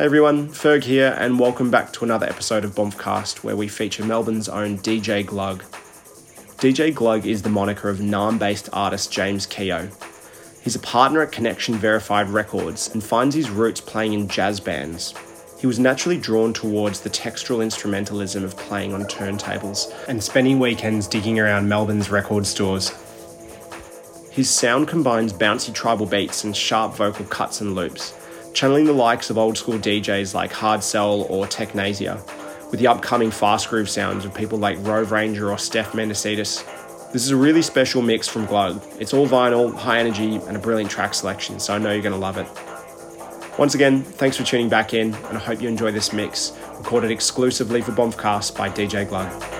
Hey everyone, Ferg here, and welcome back to another episode of Bombcast where we feature Melbourne's own DJ Glug. DJ Glug is the moniker of Naarm based artist James Keogh. He's a partner at Connection Verified Records and finds his roots playing in jazz bands. He was naturally drawn towards the textural instrumentalism of playing on turntables and spending weekends digging around Melbourne's record stores. His sound combines bouncy tribal beats and sharp vocal cuts and loops channeling the likes of old school DJs like Hard Cell or Technasia, with the upcoming fast groove sounds of people like Rove Ranger or Steph Mendicides. This is a really special mix from Glug. It's all vinyl, high energy, and a brilliant track selection, so I know you're going to love it. Once again, thanks for tuning back in, and I hope you enjoy this mix, recorded exclusively for Bombcast by DJ Glug.